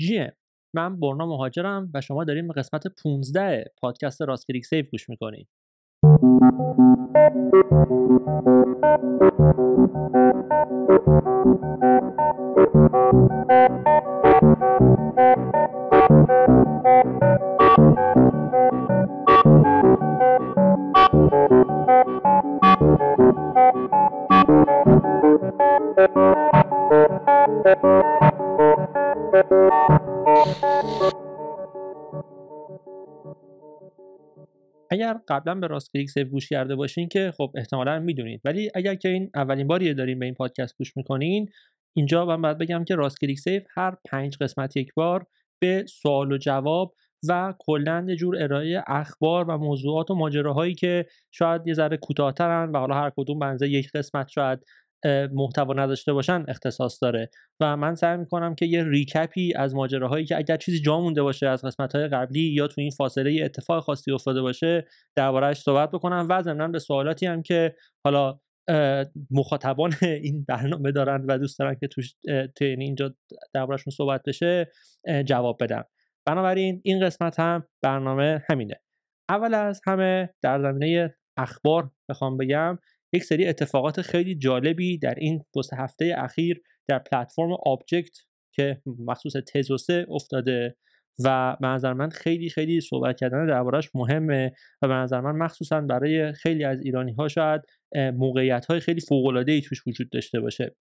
جیم من برنا مهاجرم و شما داریم به قسمت 15 پادکست راست سیف گوش می‌کنید اگر قبلا به راست کلیک گوش کرده باشین که خب احتمالا می‌دونید. ولی اگر که این اولین باریه داریم به این پادکست گوش می‌کنین اینجا من باید بگم که راست کلیک سیو هر پنج قسمت یک بار به سوال و جواب و کلا یه جور ارائه اخبار و موضوعات و ماجراهایی که شاید یه ذره کوتاهترن و حالا هر کدوم به اندازه یک قسمت شاید محتوا نداشته باشن اختصاص داره. و من سعی می‌کنم که یه recap ی از ماجراهایی که اگر چیزی جا مونده باشه از قسمت های قبلی یا تو این فاصله اتفاق خاصی افتاده باشه دربارهش صحبت بکنم و ضمنا به سوالاتی هم که حالا مخاطبان این برنامه دارن و دوست دارن که توش توی اینجا دربارهشون صحبت بشه جواب بدم. بنابراین این قسمت هم برنامه همینه. اول از همه در زمینه اخبار بخوام بگم یک سری اتفاقات خیلی جالبی در این دو هفته اخیر در پلتفرم آبجکت که مخصوص تزوسه افتاده و به نظر من خیلی خیلی صحبت کردن دربارهش مهمه و به نظر من مخصوصا برای خیلی از ایرانی ها شاید موقعیت های خیلی فوق العاده ای توش وجود داشته باشه.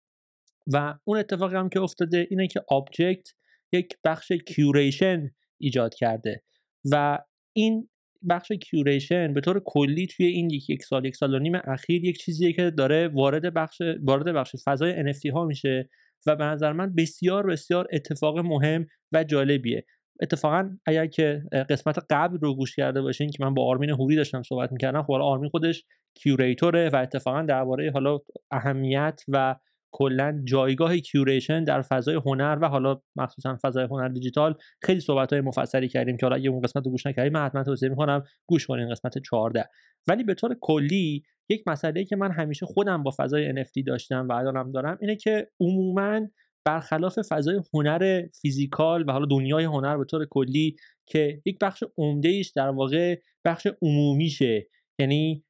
و اون اتفاقی هم که افتاده اینه که آبجکت یک بخش curation ایجاد کرده و این بخش curation به طور کلی توی این یک, یک سال یک سال و نیم اخیر یک چیزیه که داره وارد بخش وارد بخش فضای NFT ها میشه و به نظر من بسیار بسیار اتفاق مهم و جالبیه. اتفاقا اگر که قسمت قبل رو گوش کرده باشین که من با آرمین هوری داشتم صحبت می‌کردم خب آرمین خودش curator ه و اتفاقا درباره حالا اهمیت و کلا جایگاه curation در فضای هنر و حالا مخصوصا فضای هنر دیجیتال خیلی صحبت های مفصلی کردیم که حالا اگه اون قسمت رو گوش نکردیم من حتما توصیه می‌کنم گوش کنین قسمت 14 ولی به طور کلی یک مسئله که من همیشه خودم با فضای NFT داشتم و الانم دارم اینه که عموما برخلاف فضای هنر physical و حالا دنیای هنر به طور کلی که یک بخش عمده ایش در واقع بخش عمومیشه یعنی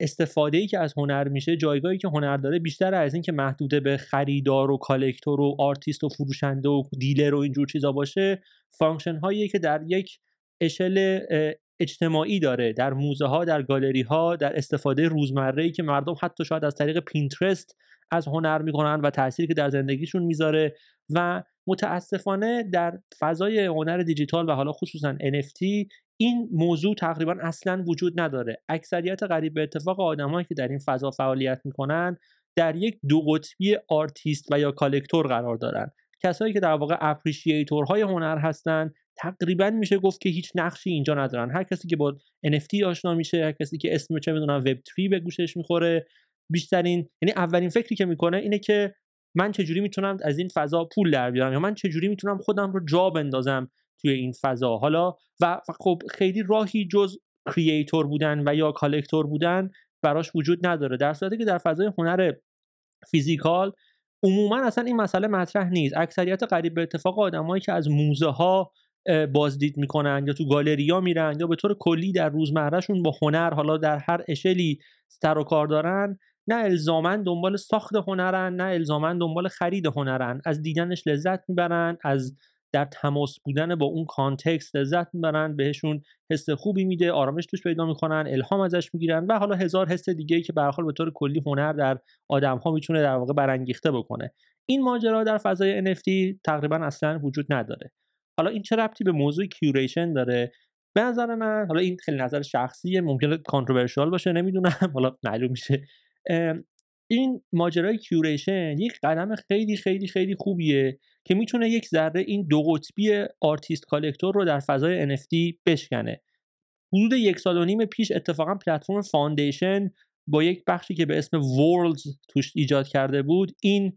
استفاده ای که از هنر میشه جایگاهی که هنر داره بیشتر از این که محدوده به خریدار و collector و آرتیست و فروشنده و dealer و اینجور چیزا باشه function هایی که در یک اشل اجتماعی داره. در موزه ها در گالری ها در استفاده روزمره ای که مردم حتی شاید از طریق پینترست از هنر می‌کنن و تأثیری که در زندگیشون می‌ذاره و متاسفانه در فضای هنر دیجیتال و حالا خصوصا NFT این موضوع تقریبا اصلا وجود نداره. اکثریت قریب به اتفاق آدمایی که در این فضا فعالیت می‌کنن در یک دو قطبی آرتیست و یا collector قرار دارن. کسایی که در واقع اپریشیتورهای هنر هستن تقریبا میشه گفت که هیچ نقشی اینجا ندارن. هر کسی که با NFT آشنا میشه هر کسی که اسم چه می‌دونم وب 3 به گوشش می‌خوره بیشترین یعنی اولین فکری که می‌کنه اینه که من چجوری می‌تونم از این فضا پول در بیارم یا من چجوری می‌تونم خودم رو جا بندازم توی این فضا. حالا و خب خیلی راهی جز کریئتور بودن و یا کالکتور بودن براش وجود نداره. در صورتی که در فضای هنر physical عموما اصلا این مسئله مطرح نیست. اکثریت قریب به اتفاق آدمایی که از موزه ها بازدید می‌کنن یا تو گالریا میرن یا به طور کلی در روزمرهشون با هنر حالا در هر اشلی سر و کار دارن نه الزاما دنبال ساخت هنرن نه الزاما دنبال خرید هنرن. از دیدنش لذت می‌برن از در تماس بودن با اون context لذت می‌برن بهشون حس خوبی میده آرامش توش پیدا می‌کنن الهام ازش می‌گیرن و حالا هزار حس دیگه که به حال به طور کلی هنر در آدم ها می‌تونه در واقع برانگیخته بکنه. این ماجرا در فضای NFT تقریبا اصلا وجود نداره. حالا این چه ربطی به موضوع curation داره؟ به نظر من حالا این خیلی نظر شخصیه ممکنه controversial باشه نمی‌دونم حالا معلوم میشه. این ماجرای curation یک قدم خیلی خیلی خیلی خوبیه که می‌تونه یک ذره این دو قطبی artist collector رو در فضای NFT بشکنه. حدود یک سال و نیم پیش اتفاقا پلتفرم فاندیشن با یک بخشی که به اسم Worlds توش ایجاد کرده بود این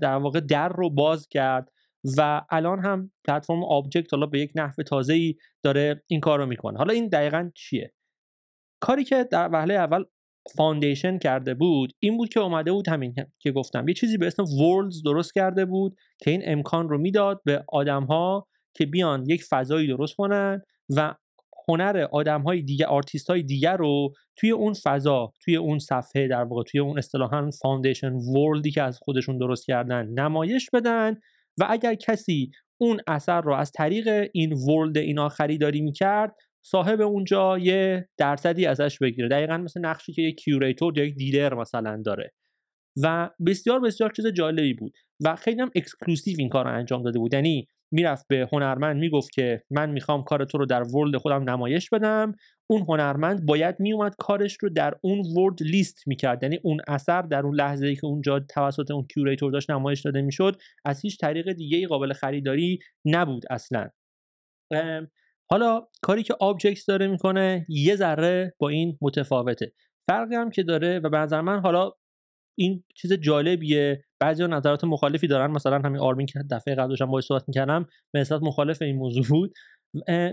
در واقع در رو باز کرد و الان هم پلتفرم آبجکت حالا به یک نحو تازه‌ای داره این کار رو می‌کنه. حالا این دقیقا چیه؟ کاری که در وهله اول فاندیشن کرده بود این بود که اومده بود همین که گفتم یه چیزی به اسم Worlds درست کرده بود که این امکان رو می‌داد به آدم ها که بیان یک فضایی درست کنن و هنر آدم های دیگه آرتیست های دیگر رو توی اون فضا توی اون صفحه در واقع توی اون اصطلاحا Foundation World ی که از خودشون درست کردن نمایش بدن و اگر کسی اون اثر رو از طریق این world اینا خریداری می‌کرد صاحب اونجا یه درصدی ازش بگیره. دقیقا مثل نقشی که یک curator یا یک dealer مثلا داره. و بسیار بسیار چیز جالبی بود. و خیلی هم exclusive این کار رو انجام داده بود. یعنی می‌رفت به هنرمند می‌گفت که من می‌خوام کار تو رو در world خودم نمایش بدم. اون هنرمند باید میومد کارش رو در اون world لیست می‌کرد. یعنی اون اثر در اون لحظه ای که اونجا توسط اون curator داشت نمایش داده می‌شد از هیچ طریق دیگه قابل خریداری نبود اصلا. حالا کاری که آبجکت داره می‌کنه یه ذره با این متفاوته. فرقی هم که داره و به نظر من حالا این چیز جالبیه. بعضی نظرات مخالفی دارن. مثلا همین آرمین که دفعه قبل داشتم باهاش صحبت می‌کردم به مخالف این موضوع بود.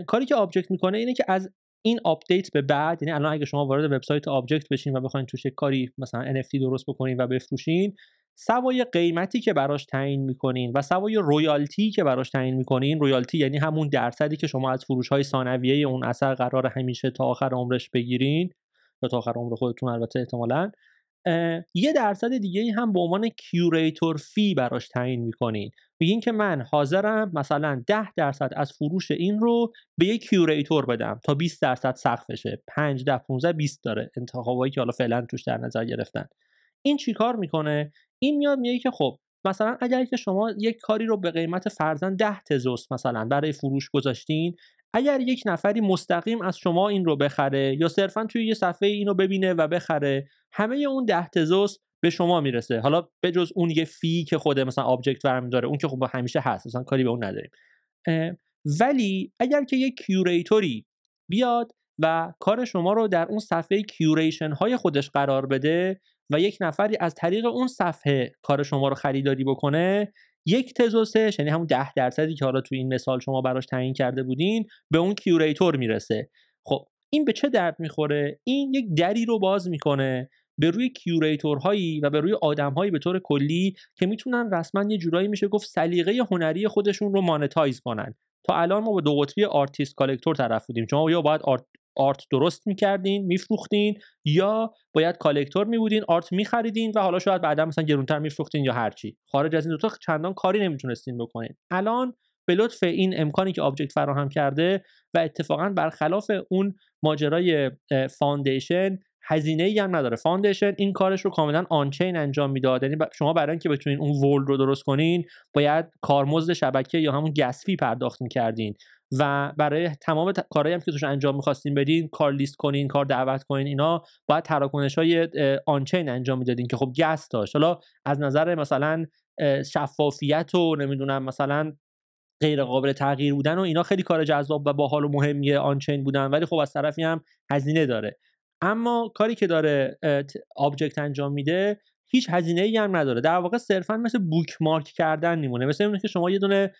کاری که آبجکت می‌کنه اینه که از این update به بعد یعنی الان اگه شما وارد وبسایت آبجکت بشین و بخواید توش کاری مثلا NFT درست بکنین و بفروشین سوای قیمتی که براش تعیین می‌کنین و سوای royalty که براش تعیین می‌کنین royalty یعنی همون درصدی که شما از فروش های ثانویه اون اثر قرار همیشه تا آخر عمرش بگیرین یا تا آخر عمر خودتون البته احتمالاً یه درصد دیگه هم به عنوان curator fee براش تعیین می‌کنین. بگین که من حاضرم مثلا 10 درصد از فروش این رو به یه کیوریتور بدم تا 20 درصد سقفشه. 5 10 15 20 داره. انتخابایی که حالا فعلا توش در نظر گرفتن. این چیکار می‌کنه؟ این میاد میگه که خب مثلا اگر که شما یک کاری رو به قیمت فرزن 10 تزوس مثلا برای فروش گذاشتین اگر یک نفری مستقیم از شما این رو بخره یا صرفا توی یه صفحه اینو ببینه و بخره همه اون ده تزوس به شما می‌رسه. حالا به جز اون یه fee که خود مثلا آبجکت برمی داره اون که خب همیشه هست مثلا کاری به اون نداریم. ولی اگر که یک curator ی بیاد و کار شما رو در اون صفحه curation های خودش قرار بده و یک نفری از طریق اون صفحه کار شما رو خریداری بکنه یک تزوسش یعنی همون ده درصدی که حالا تو این مثال شما براش تعیین کرده بودین به اون curator می‌رسه. خب این به چه درد می‌خوره؟ این یک دری رو باز می‌کنه به روی curator هایی و به روی آدمهایی به طور کلی که می‌تونن رسما یه جورایی میشه گفت سلیقه هنری خودشون رو monetize کنن. تا الان ما با دو قطبی artist collector طرف بودیم. شما یا باید art art درست می‌کردین میفروختین یا باید collector میبودین art میخریدین و حالا شاید بعدا مثلا گرونتر میفروختین یا هرچی. خارج از این دوتا چندان کاری نمی‌تونستین بکنین. الان به لطف این امکانی که objkt فراهم کرده و اتفاقا برخلاف اون ماجرای Foundation هزینه ای هم نداره. Foundation این کارش رو کاملا on-chain انجام می‌داد. یعنی شما برای اینکه بتونین اون world رو درست کنین باید کارمزد شبکه یا همون gas fee پرداخت می‌کردین. و برای تمام کارهایی هم که توش انجام می‌خواستین بدین کار لیست کنین کار دعوت کنین اینا باید تراکنش های on-chain انجام می‌دادین که خب gas داشت. حالا از نظر مثلا شفافیت و نمی‌دونم مثلا غیر قابل تغییر بودن و اینا خیلی کار جذاب و باحال و مهمیه on-chain بودن ولی خب از طرفی هم هزینه داره. اما کاری که داره objkt انجام میده هیچ هزینه ای هم نداره. در واقع صرفا مثل bookmark کردن میمونه. مثل اینه که شما یه دونه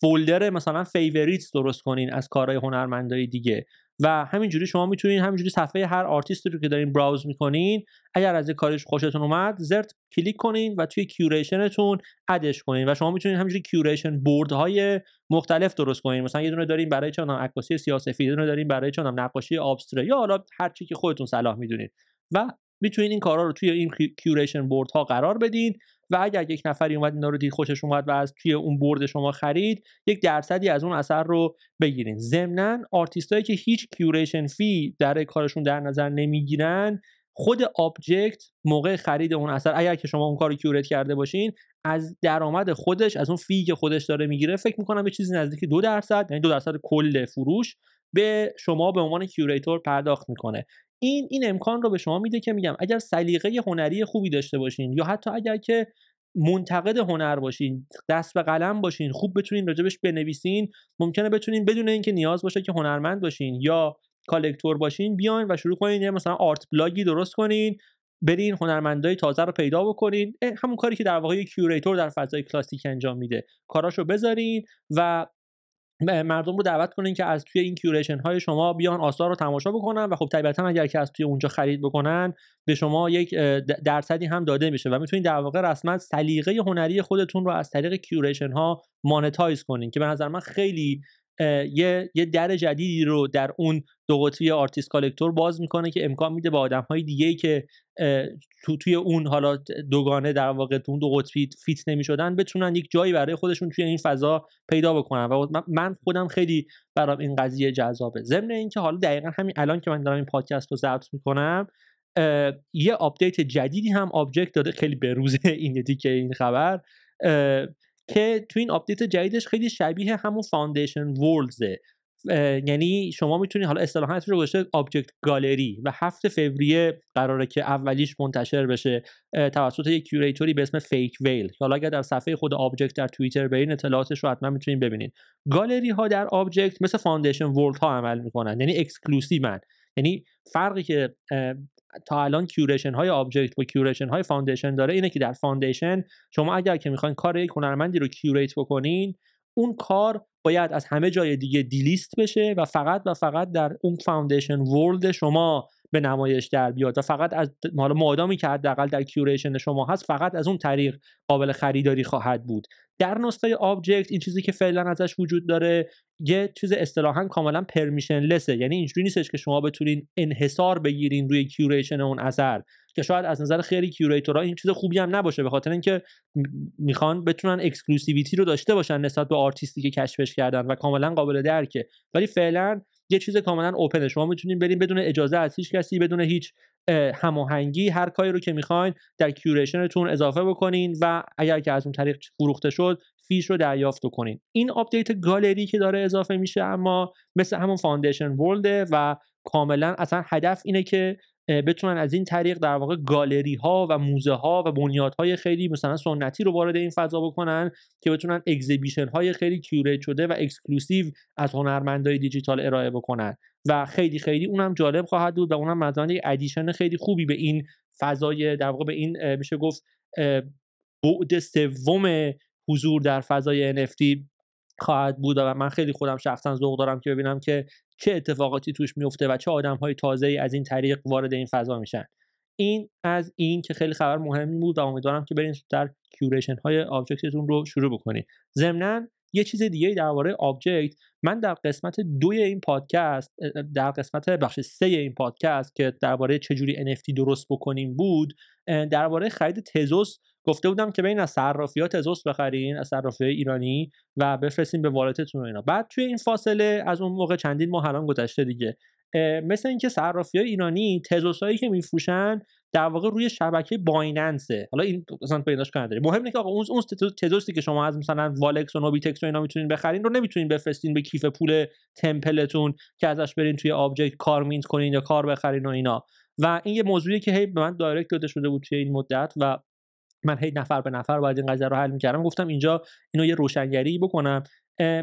folder مثلا favorites درست کنین از کارهای هنرمندای دیگه و همینجوری شما می‌تونین همینجوری صفحه هر آرتیستی رو که دارین browse می‌کنین اگر از کارش خوشتون اومد زرت کلیک کنین و توی curation تون add ش کنین و شما می‌تونین همینجوری curation board های مختلف درست کنین. مثلا یه دونه دارین برای چون عکاسی سیاسفید یه دونه دارین برای چون نقاشی آبستره یا حالا هر چی که خودتون صلاح می‌دونین. و می‌تونید این کارا رو توی این curation board ها قرار بدین و اگر یک نفری اومد اینا رو دید خوشش اومد و از توی اون board شما خرید یک درصدی از اون اثر رو بگیرین. ضمنا آرتیستایی که هیچ curation fee در کارشون در نظر نمی‌گیرن خود objkt موقع خرید اون اثر اگر که شما اون کار رو curate کرده باشین از درآمد خودش از اون fee که خودش داره می‌گیره فکر می‌کنم به چیزی نزدیک دو درصد یعنی دو درصد کل فروش به شما به عنوان curator پرداخت می‌کنه. این این امکان رو به شما میده که میگم اگر سلیقه هنری خوبی داشته باشین یا حتی اگر که منتقد هنر باشین دست به قلم باشین خوب بتونین راجبش بنویسین ممکنه بتونین بدون اینکه نیاز باشه که هنرمند باشین یا collector باشین بیاین و شروع کنین یه مثلا art blog ی درست کنین برین هنرمندای تازه رو پیدا بکنین. همون کاری که در واقع curator در فضای کلاسیک انجام میده. کاراشو بذارین و مردم رو دعوت کنین که از توی این curation های شما بیان آثار رو تماشا بکنن و خب طبیعتا اگر که از توی اونجا خرید بکنن به شما یک درصدی هم داده میشه و می‌تونید در واقع رسما سلیقه هنری خودتون رو از طریق curation ها monetize کنین که به نظر من خیلی یه یه در جدیدی رو در اون دو قطبی artist collector باز می‌کنه که امکان میده با آدم های دیگه که تو توی اون حالا دوگانه در واقع تو اون دو قطبی fit نمی‌شدن بتونن یک جایی برای خودشون توی این فضا پیدا بکنن. و من خودم خیلی برام این قضیه جذابه. ضمن اینکه حالا دقیقا همین الان که من دارم این پادکست رو ضبط می‌کنم یه update جدیدی هم objkt داده خیلی بروزه این که این خبر. که تو این update جدیدش خیلی شبیه همون Foundation Worlds ه یعنی شما می‌تونید حالا اصطلاحا اسمش رو گذاشته objkt gallery و هفت فوریه قراره که اولیش منتشر بشه توسط یک curator ی به اسم Fakewhale حالا اگر در صفحه خود objkt در توییتر برین اطلاعاتش رو حتما می‌تونید ببینید گالری ها در objkt مثل Foundation World ها عمل می‌کنن یعنی exclusive ن یعنی فرقی که تا الان curation های objkt با curation های Foundation داره اینه که در Foundation شما اگر که می‌خواین کار یک هنرمندی رو curate بکنین اون کار باید از همه جای دیگه delist بشه و فقط و فقط در اون Foundation World شما به نمایش در بیاد و فقط از حالا مادامی که حداقل در curation شما هست فقط از اون طریق قابل خریداری خواهد بود. در نسخه objkt این چیزی که فعلا ازش وجود داره یه چیز اصطلاحا کاملا permissionless ه یعنی اینجوری نیستش که شما بتونین انحصار بگیرین روی curation اون اثر. که شاید از نظر خیلی curator ها این چیز خوبی هم نباشه به خاطر اینکه می‌خوان بتونن exclusivity رو داشته باشن نسبت به آرتیستی که کشفش کردن و کاملا قابل درکه. ولی فعلا یه چیز کاملا open ه شما می‌تونین بریم بدون اجازه از هیچ کسی بدون هیچ هماهنگی هر کاری رو که می‌خواین در curation تون اضافه بکنین و اگر که از اون طریق فروخته شد fee ش رو دریافت کنین. این update گالری که داره اضافه میشه اما مثل همون Foundation World ه و کاملا اصلا هدف اینه که بتونن از این طریق در واقع گالری ها و موزه ها و بنیادهای خیلی مثلا سنتی رو وارد این فضا بکنن که بتونن exhibition های خیلی curate شده و exclusive از هنرمندای دیجیتال ارائه بکنن. و خیلی خیلی اونم جالب خواهد بود و اونم مثلا یک addition خیلی خوبی به این فضای در واقع به این میشه گفت بعد سوم حضور در فضای NFT خواهد بود و من خیلی خودم شخصا ذوق دارم که ببینم که چه اتفاقاتی توش میفته و چه آدم های تازه از این طریق وارد این فضا میشن. این از این که خیلی خبر مهمی بود و امیدوارم که برین در curation های objkt تون رو شروع بکنید ضمنا یه چیز دیگه درباره objkt. من در قسمت دوی این پادکست در قسمت بخش سه این پادکست که درباره چجوری NFT درست بکنیم بود درباره خرید Tezos گفته بودم که بین از صرافی ها Tezos بخرین از صرافی ایرانی و بفرستین به wallet تون و اینا. بعد توی این فاصله از اون موقع چندین ماه الان گذشته دیگه. مثل اینکه صرافی های ایرانی Tezos هایی که میفروشن در واقع روی شبکه Binance ه. حالا این اصلا فایده‌اش نداره مهم اینه که آقا اون اون Tezos ی که شما از مثلا والکس و نوبیتکس و اینا می‌تونین بخرین رو نمی‌تونین بفرستین به کیف پول Temple تون که ازش برین توی Objkt کار mint کنین یا کار بخرین و اینا. و این یه موضوعی که هی به من direct داده شده بود توی این مدت و من هی نفر به نفر باید این قضیه رو حل می‌کردم. گفتم اینجا اینو یه روشنگری بکنم.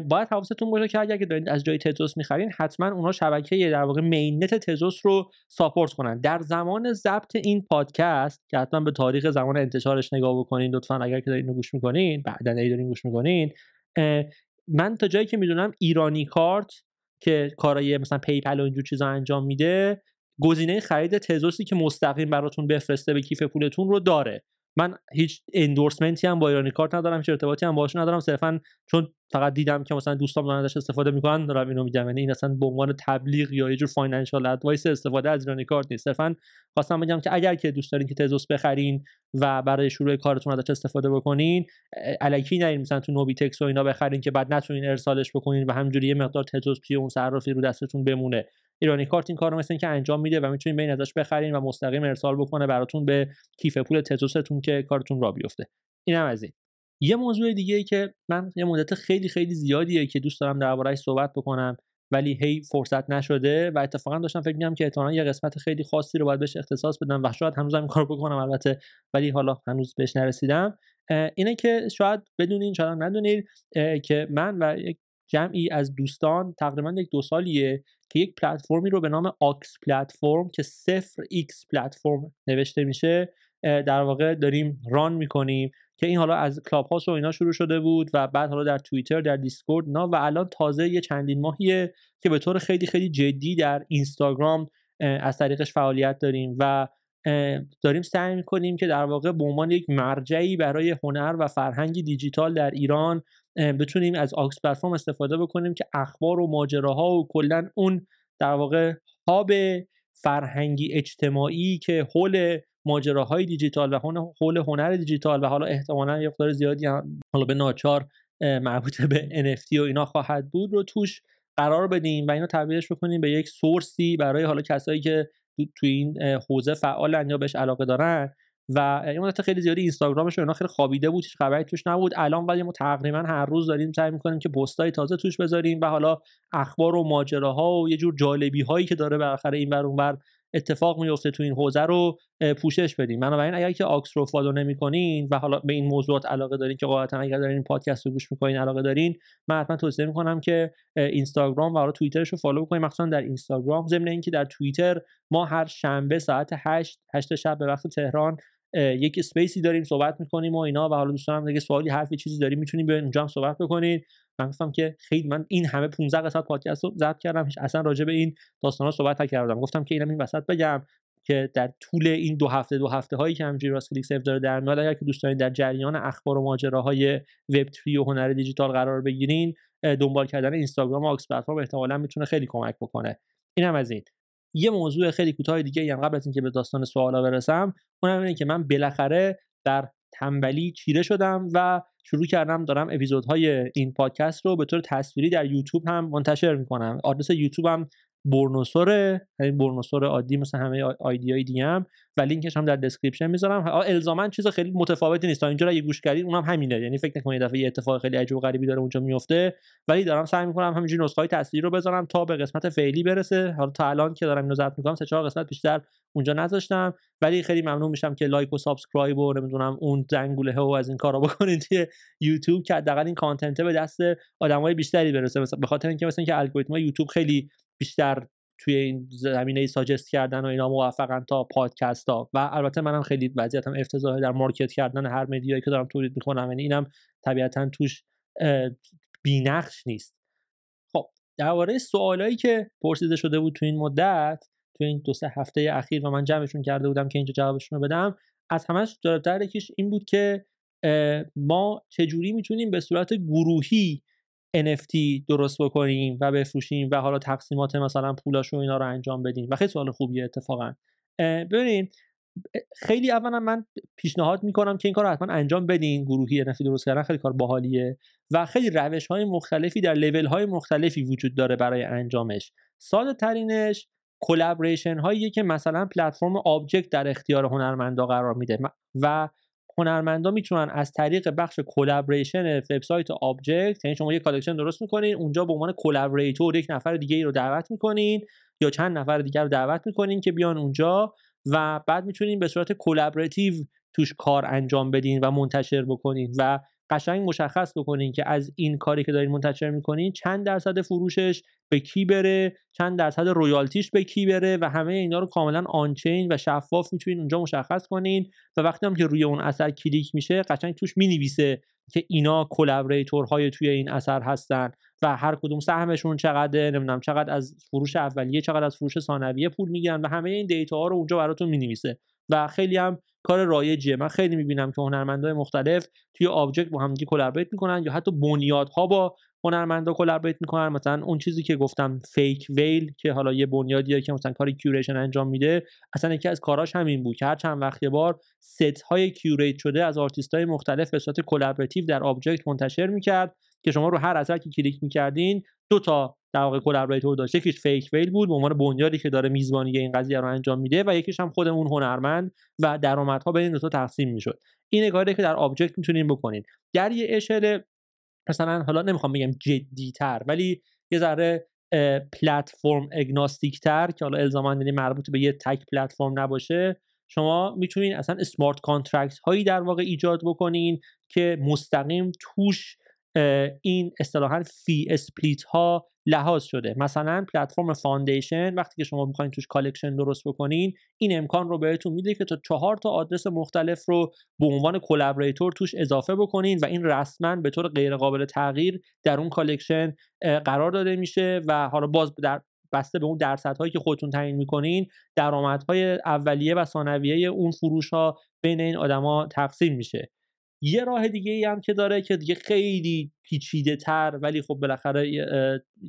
باید حواستون باشه که اگر دارید از جای Tezos می‌خرین حتما اونها شبکه در واقع mainnet Tezos رو support کنن. در زمان ضبط این پادکست که حتما به تاریخ زمان انتشارش نگاه بکنین لطفا اگر که دارین گوش می‌کنین بعدا دارین گوش می‌کنین من تا جایی که می‌دونم ایرانی کارت که کارای مثلا PayPal و اینجور چیزا انجام میده گزینه خرید Tezos ی که مستقیم براتون بفرسته به کیف پولتون رو داره. من هیچ endorsement ی هم با ایرانی کارت ندارم هیچ ارتباطی هم باهاش ندارم. صرفا چون فقط دیدم که مثلا دوستان دارن ازش استفاده می‌کنن دارم اینو میگم. یعنی این اصلا به عنوان تبلیغ یا یه جور financial advice استفاده از ایرانی کارت نیست. صرفا خواستم بگم که اگر که دوست دارین که Tezos بخرین و برای شروع کارتون ازش استفاده بکنین الکی نرین مثلا تو نوبیتکس و اینا بخرین که بعد نتونین ارسالش بکنین و همینجوری یه مقدار Tezos توی اون صرافی رو دستتون بمونه. ایرانی کارت این کار رو مثل اینکه انجام میده و می‌تونین بین ازش بخرین و مستقیم ارسال بکنه براتون به کیف پول تزوستون که کارتون را بیفته. اینم از این. یه موضوع دیگه ای که من یه مدت خیلی خیلی زیادیه که دوست دارم دربارهش صحبت بکنم ولی هی فرصت نشده و اتفاقا داشتم فکر می‌کردم که احتمالاً یه قسمت خیلی خاصی رو باید بهش اختصاص بدم و شاید هنوزم این کار بکنم البته ولی حالا هنوز بهش نرسیدم. اینه که شاید بدونین شاید ندونین که من و جمعی از دوستان تقریبا یک دو سالیه که یک پلتفرمی رو به نام Ox Platform که صفر ایکس پلتفرم نوشته میشه در واقع داریم run می‌کنیم که این حالا از Clubhouse و اینا شروع شده بود و بعد حالا در توییتر در Discord و اینا و الان تازه یه چندین ماهیه که به طور خیلی خیلی جدی در اینستاگرام از طریقش فعالیت داریم و داریم سعی می‌کنیم که در واقع به عنوان یک مرجعی برای هنر و فرهنگ دیجیتال در ایران بتونیم از آکس پلتفرم استفاده بکنیم که اخبار و ماجراها و کلا اون در واقع هاب فرهنگی اجتماعی که حول ماجراهای دیجیتال و حول هنر دیجیتال و حالا احتمالا یه مقدار زیادی حالا به ناچار مربوط به NFT و اینا خواهد بود رو توش قرار بدیم و اینو تبدیلش بکنیم به یک سورسی برای حالا کسایی که تو این حوزه فعالن یا بهش علاقه دارن و این مدت خیلی زیادی اینستاگرامش اینا خیلی خوابیده بود هیچ خبری توش نبود. الان ولی ما تقریبا هر روز داریم سعی می‌کنیم که پستای تازه توش بذاریم و حالا اخبار و ماجراها و یه جور جالبی هایی که داره بالاخره این ور اونور اتفاق میفته تو این حوزه رو پوشش بدیم بنابراین اگر که Ox رو follow نمی‌کنین و حالا به این موضوعات علاقه دارین که قاعدتا اگر دارین این پادکست رو گوش می‌کنین علاقه دارین من حتما توصیه می‌کنم که اینستاگرام و حالا توییترش رو follow بکنین مخصوصا در اینستاگرام. ضمن اینکه در توییتر ما هر شنبه ساعت 8 8 شب به وقت تهران یک space ی داریم صحبت می‌کنیم و اینا و حالا دوستانم دیگه سوالی حرفی چیزی داریم می‌تونیم به اونجا هم صحبت بکنین. من گفتم که خیلی من این همه 15 قسمت پادکست رو ضبط کردم هیچ اصلا راجع به این داستانا صحبت نکردم. گفتم که اینم این وسط بگم که در طول این دو هفته دو هفته هایی که همینجوری راست کلیک سیو داره در میاد اگر که دوست در جریان اخبار و ماجراهای وب 3 و هنر دیجیتال قرار بگیرین دنبال کردن اینستاگرام و Ox Platform احتمالاً می‌تونه خیلی کمک بکنه. اینم از این. یه موضوع خیلی کوتاه دیگه هم قبل از اینکه به داستان سوالا برسم اونم اینه که من بالاخره در تنبلی چیره شدم و شروع کردم دارم اپیزودهای این پادکست رو به طور تصویری در یوتیوب هم منتشر می‌کنم. آدرس یوتیوب هم برنوسور همین برنوسور عادی مثل همه آیدی های دیگه هم و لینکش هم در description می‌ذارم. الزاما چیز خیلی متفاوتی نیست. تا اینجا اگه گوش کردید اونم همینه. یعنی فکر نکنید دفعه یه اتفاق خیلی عجیب و غریبی داره اونجا میفته ولی دارم سعی می‌کنم همینجوری نسخه های تصویری رو بذارم تا به قسمت فعلی برسه. حالا تا الان که دارم اینو ضبط می‌کنم سه چهار قسمت بیشتر اونجا نذاشتم. ولی خیلی ممنون میشم که like و subscribe و نمی‌دونم اون زنگوله و از این کارا بکنید توی یوتیوب که حداقل این content به دست آدمای بیشتری برسه. مثلا به خاطر اینکه مثلا که الگوریتم یوتیوب خیلی بیشتر توی این زمینه suggest کردن و اینا موفقن تا پادکست ها. و البته منم خیلی وضعیتم افتضاحه در market کردن هر media یی که دارم تولید می‌کنم. یعنی اینم طبیعتا توش بینقش نیست. خب درباره سوالایی که پرسیده شده بود تو این مدت تو این دو سه هفته اخیر و من جمعشون کرده بودم که اینجا جوابشون رو بدم از همش جالبتر یکیش این بود که ما چجوری می‌تونیم به صورت گروهی NFT درست بکنیم و بفروشیم و حالا تقسیمات مثلا پولاش و اینا رو انجام بدیم. و خیلی سوال خوبیه اتفاقا. ببینید خیلی اولا من پیشنهاد می‌کنم که این کار رو حتما انجام بدین. گروهی NFT درست کردن خیلی کار باحالیه و خیلی روش های مختلفی در لیول های مختلفی وجود داره برای انجامش. ساده ترینش collaboration هایی که مثلا platform Objkt در اختیار هنرمندا قرار میده. و هنرمندا می‌تونن از طریق بخش collaboration وبسایت Objkt یعنی شما یه collection درست می‌کنین اونجا به عنوان collaborator یک نفر دیگه ای رو دعوت می‌کنین یا چند نفر دیگر رو دعوت می‌کنین که بیان اونجا و بعد می‌تونین به صورت collaborative توش کار انجام بدین و منتشر بکنین و قشنگ مشخص بکنین که از این کاری که دارین منتشر می‌کنین چند درصد فروشش به کی بره چند درصد royalty ش به کی بره و همه اینا رو کاملا on-chain و شفاف می‌تونین اونجا مشخص کنین و وقتی هم که روی اون اثر کلیک میشه قشنگ توش می‌نویسه که اینا collaborator های توی این اثر هستن و هر کدوم سهمشون چقدر نمی‌دونم چقدر از فروش اولیه چقدر از فروش ثانویه پول می‌گیرن و همه این data ها رو اونجا براتون می‌نویسه. و خیلی هم کار رایجیه من خیلی می‌بینم که هنرمندای مختلف توی Objkt با همدیگه collaborate می‌کنن یا حتی بنیادها با هنرمندا collaborate می‌کنن. مثلا اون چیزی که گفتم Fakewhale که حالا یه بنیادیه که مثلا کارای curation انجام میده. اصلا یکی از کاراش همین بود که هر چند وقت یه بار ست های curate شده از آرتیست های مختلف به صورت collaborative در Objkt منتشر می‌کرد. که شما رو هر اثر که کلیک می‌کردین دو تا در واقع collaborator داشت. یکیش Fakewhale بود به عنوان بنیادی که داره میزبانی این قضیه رو انجام میده و یکیش هم خود اون هنرمند و درآمدها بین دو تا تقسیم می‌شد. این کاری که در Objkt می‌تونین بکنین. در یه اشل مثلا حالا نمی‌خوام بگم جدی تر ولی یه ذره platform agnostic تر که حالا الزاما یعنی مربوط به یه تک پلتفرم نباشه شما می‌تونین اصلا smart contract هایی در واقع ایجاد بکنین که مستقیم توش این اصطلاحا fee split ها لحاظ شده. مثلا پلتفرم Foundation وقتی که شما می‌خواین توش collection درست بکنین این امکان رو بهتون میده که تا چهار تا آدرس مختلف رو به عنوان collaborator توش اضافه بکنین و این رسما به طور غیر قابل تغییر در اون collection قرار داده میشه و حالا باز در بسته به اون درصدهایی که خودتون تعیین می‌کنین درآمدهای اولیه و ثانویه اون فروش ها بین این آدما تقسیم میشه. یه راه دیگه ای هم که داره که دیگه خیلی پیچیده تر ولی خب بالاخره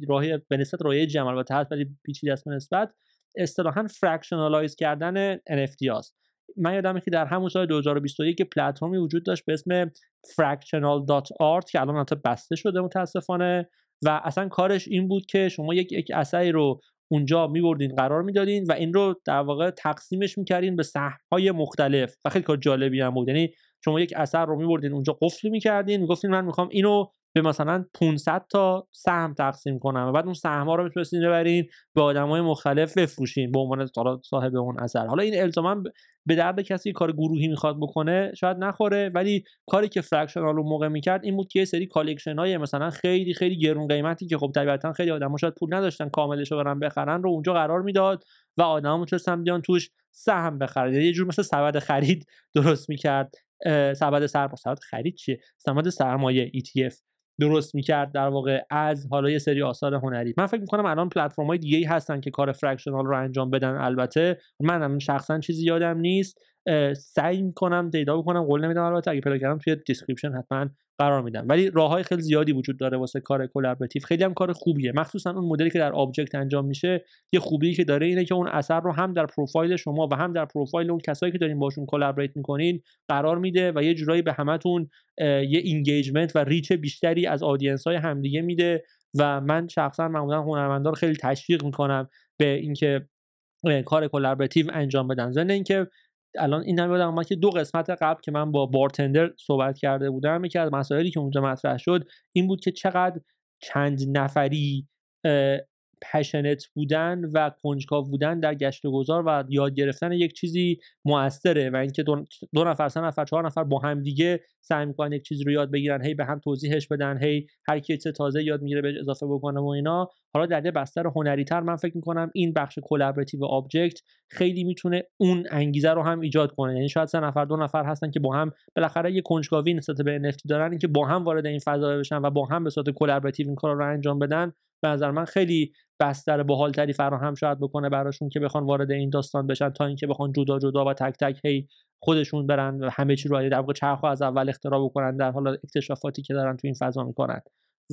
راه به نسبت راه جمع و هست ولی پیچیده است به نسبت. اصطلاحا fractionalize کردن NFT هاست. من یادمه که در همون سال 2021 پلتفرمی وجود داشت به اسم fractional.art که الان حتی بسته شده متاسفانه و اصلا کارش این بود که شما یک یک اثری رو اونجا میبردین قرار می‌دادین و این رو در واقع تقسیمش می‌کردین به های مختلف و خیلی کار جالبی هم بود. یعنی شما یک اثر رو میبردین اونجا قفل می‌کردین می‌گفتین من می‌خوام اینو به مثلا 500 تا سهم تقسیم کنم و بعد اون سهم ها رو می‌تونستین ببرین به آدم های مختلف بفروشین به عنوان صاحب اون اثر. حالا این الزاما به درد کسی کار گروهی می‌خواد بکنه شاید نخوره ولی کاری که Fractional اون موقع می‌کرد این بود که یه سری collection های مثلا خیلی خیلی گرون قیمتی که خب طبیعتا خیلی آدم شاید پول نداشتن کاملش رو برن بخرن رو اونجا قرار می‌داد و آدما می‌تونستن بیان توش سهم بخرن. یعنی یه جور مثل سبد خرید درست می‌کرد. سبد سرمایه سبد خرید چیه؟ سبد سرمایه ETF درست می‌کرد در واقع از حالا یه سری آثار هنری. من فکر می‌کنم الان پلتفرم های دیگه هستن که کار Fractional رو انجام بدن. البته من شخصا چیزی یادم نیست. سعی می‌کنم پیدا بکنم. قول نمیدم البته. اگه پیدا کردم توی description حتما قرار میدم ولی راه های خیلی زیادی وجود داره واسه کار collaborative خیلی هم کار خوبیه. مخصوصا اون مدلی که در Objkt انجام میشه یه خوبی که داره اینه که اون اثر رو هم در پروفایل شما و هم در پروفایل اون کسایی که دارین باشون collaborate می‌کنین قرار میده و یه جورایی به همتون یه engagement و reach بیشتری از audience های همدیگه میده و من شخصا معمولا هنرمندا رو خیلی تشویق می‌کنم به اینکه کار collaborative انجام بدن. ضمن اینکه الان این هم یادم که دو قسمت قبل که من با بارتندر صحبت کرده بودم یکی از مسائلی که اونجا مطرح شد این بود که چقدر چند نفری passionate بودن و کنجکاو بودن در گشت و گذار و یاد گرفتن یک چیزی موثره و اینکه دو, دو نفر سه نفر چهار نفر با هم دیگه سعی می‌کنن یک چیزی رو یاد بگیرن هی به هم توضیحش بدن هی هر کی تازه یاد می‌گیره به اضافه بکنه و اینا. حالا در یه بستر هنری تر من فکر می‌کنم این بخش collaborative Objkt خیلی می‌تونه اون انگیزه رو هم ایجاد کنه. یعنی شاید سه نفر دو نفر هستن که با هم بالاخره یه کنجکاوی نسبت به NFT دارن اینکه با هم وارد این فضا بشن و با هم به صورت collaborative این کار رو انجام بدن. به نظر من خیلی بستر باحالتری فراهم شاید بکنه براشون که بخوان وارد این داستان بشن تا اینکه بخوان جدا جدا و تک تک هی خودشون برن و همه چی رو در واقع چرخ از اول اختراع بکنن در حال اکتشافاتی که دارن تو این فضا می‌کنن.